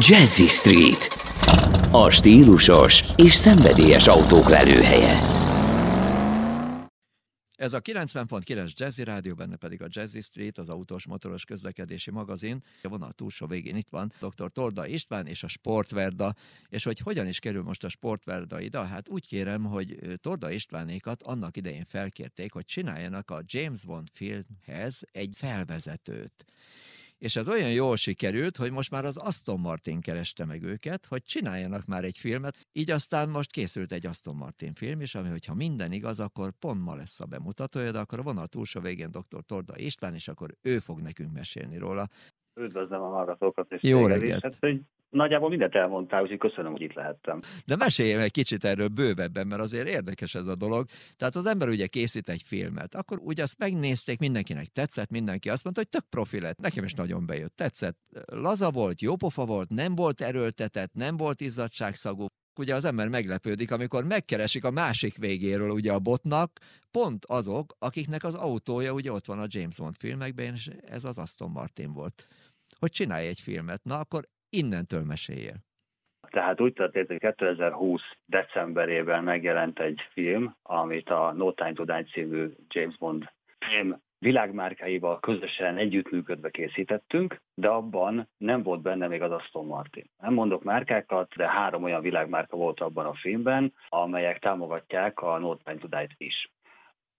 Jazzy Street. A stílusos és szenvedélyes autók lelőhelye. Ez a 90.9 Jazzy Rádió, benne pedig a Jazzy Street, az autós motoros közlekedési magazin. A vonal túlsó végén itt van dr. Torda István és a Sportverda. És hogy hogyan is kerül most a Sportverda ide? Hát úgy kérem, hogy Torda Istvánékat annak idején felkérték, hogy csináljanak a James Bond filmhez egy felvezetőt és ez olyan jól sikerült, hogy most már az Aston Martin kereste meg őket, hogy csináljanak már egy filmet, így aztán most készült egy Aston Martin film is, ami, hogyha minden igaz, akkor pont ma lesz a bemutatója, de akkor a vonal túlsó végén dr. Torda István, és akkor ő fog nekünk mesélni róla. Üdvözlöm a hallgatókat és Jó reggelt! Hát, hogy nagyjából mindent elmondtál, úgyhogy köszönöm, hogy itt lehettem. De mesélj egy kicsit erről bővebben, mert azért érdekes ez a dolog. Tehát az ember ugye készít egy filmet, akkor ugye azt megnézték, mindenkinek tetszett, mindenki azt mondta, hogy tök profi. Nekem is nagyon bejött, tetszett. Laza volt, jópofa volt, nem volt erőltetett, nem volt izzadságszagú, ugye az ember meglepődik, amikor megkeresik a másik végéről ugye a botnak, pont azok, akiknek az autója ugye ott van a James Bond filmekben, és ez az Aston Martin volt. Hogy csinálj egy filmet. Na akkor innentől mesélje. Tehát úgy történt, hogy 2020 decemberében megjelent egy film, amit a No Time to Die című James Bond film világmárkáival közösen együttműködve készítettünk, de abban nem volt benne még az Aston Martin. Nem mondok márkákat, de három olyan világmárka volt abban a filmben, amelyek támogatják a No Time to Die-t is.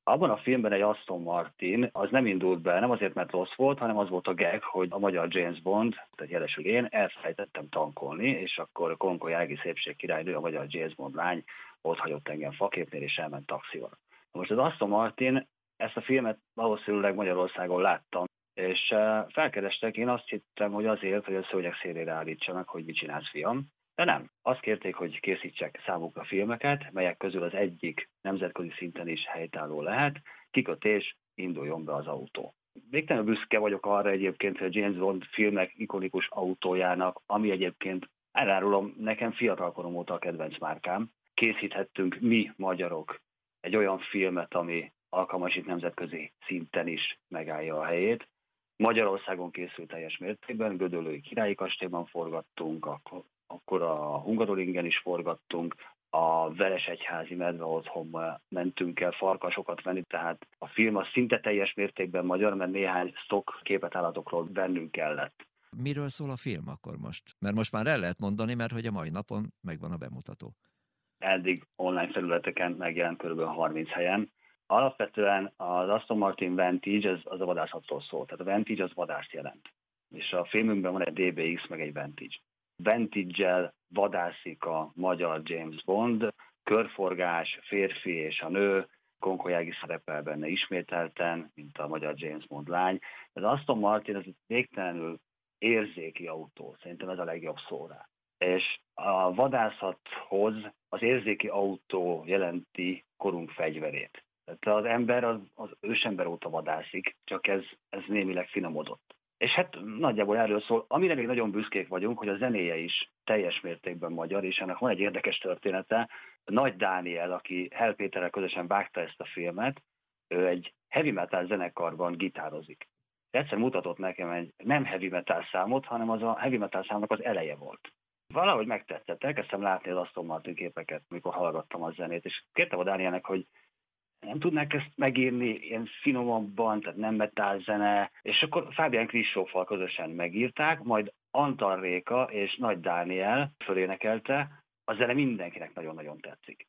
Abban a filmben egy Aston Martin az nem indult be, nem azért, mert rossz volt, hanem az volt a gag, hogy a magyar James Bond, tehát jelesül én, elfelejtettem tankolni, és akkor Konko Jági szépség királynő, a magyar James Bond lány ott hagyott engem faképnél, és elment taxival. Most az Aston Martin, ezt a filmet valószínűleg Magyarországon láttam, és eh, felkerestek, én azt hittem, hogy azért, hogy a szőnyeg szélére állítsanak, hogy mit csinálsz, fiam. De nem. Azt kérték, hogy készítsek számukra filmeket, melyek közül az egyik nemzetközi szinten is helytálló lehet, kikötés, induljon be az autó. Végtelenül büszke vagyok arra egyébként, hogy James Bond filmek ikonikus autójának, ami egyébként elárulom, nekem fiatalkorom óta a kedvenc márkám, készíthettünk mi magyarok egy olyan filmet, ami alkalmas itt nemzetközi szinten is megállja a helyét. Magyarországon készült teljes mértékben, Gödöllői Királyi Kastélyban forgattunk, akkor akkor a Hungarolingen is forgattunk, a Veres Egyházi medve otthonba mentünk el farkasokat venni, tehát a film az szinte teljes mértékben magyar, mert néhány stock képet állatokról vennünk kellett. Miről szól a film akkor most? Mert most már el lehet mondani, mert hogy a mai napon megvan a bemutató. Eddig online felületeken megjelent kb. 30 helyen. Alapvetően az Aston Martin Vantage az, az a vadászatról szól, tehát a Vantage az vadást jelent. És a filmünkben van egy DBX meg egy Vantage vintage vadászik a magyar James Bond, körforgás, férfi és a nő, Konkolyági szerepel benne ismételten, mint a magyar James Bond lány. Az Aston Martin az végtelenül érzéki autó, szerintem ez a legjobb szó rá. És a vadászathoz az érzéki autó jelenti korunk fegyverét. Tehát az ember az, az ősember óta vadászik, csak ez, ez némileg finomodott. És hát nagyjából erről szól. Amire még nagyon büszkék vagyunk, hogy a zenéje is teljes mértékben magyar, és ennek van egy érdekes története. Nagy Dániel, aki Hel Péterrel közösen vágta ezt a filmet, ő egy heavy metal zenekarban gitározik. Egyszer mutatott nekem egy nem heavy metal számot, hanem az a heavy metal számnak az eleje volt. Valahogy megtetszett, elkezdtem látni az Aston Martin képeket, mikor hallgattam a zenét, és kértem a Dánielnek, hogy nem tudnák ezt megírni ilyen finomabban, tehát nem metal zene, és akkor Fábián Kristóffal közösen megírták, majd Antal Réka és Nagy Dániel fölénekelte, a zene mindenkinek nagyon-nagyon tetszik.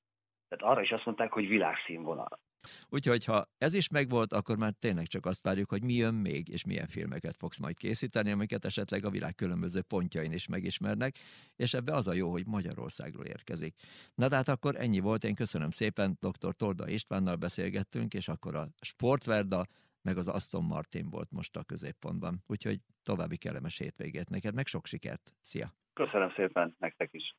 Tehát arra is azt mondták, hogy világszínvonal. Úgyhogy ha ez is megvolt, akkor már tényleg csak azt várjuk, hogy mi jön még, és milyen filmeket fogsz majd készíteni, amiket esetleg a világ különböző pontjain is megismernek, és ebbe az a jó, hogy Magyarországról érkezik. Na de hát akkor ennyi volt, én köszönöm szépen, dr. Torda Istvánnal beszélgettünk, és akkor a Sportverda, meg az Aston Martin volt most a középpontban. Úgyhogy további kellemes hétvégét neked, meg sok sikert. Szia! Köszönöm szépen, nektek is!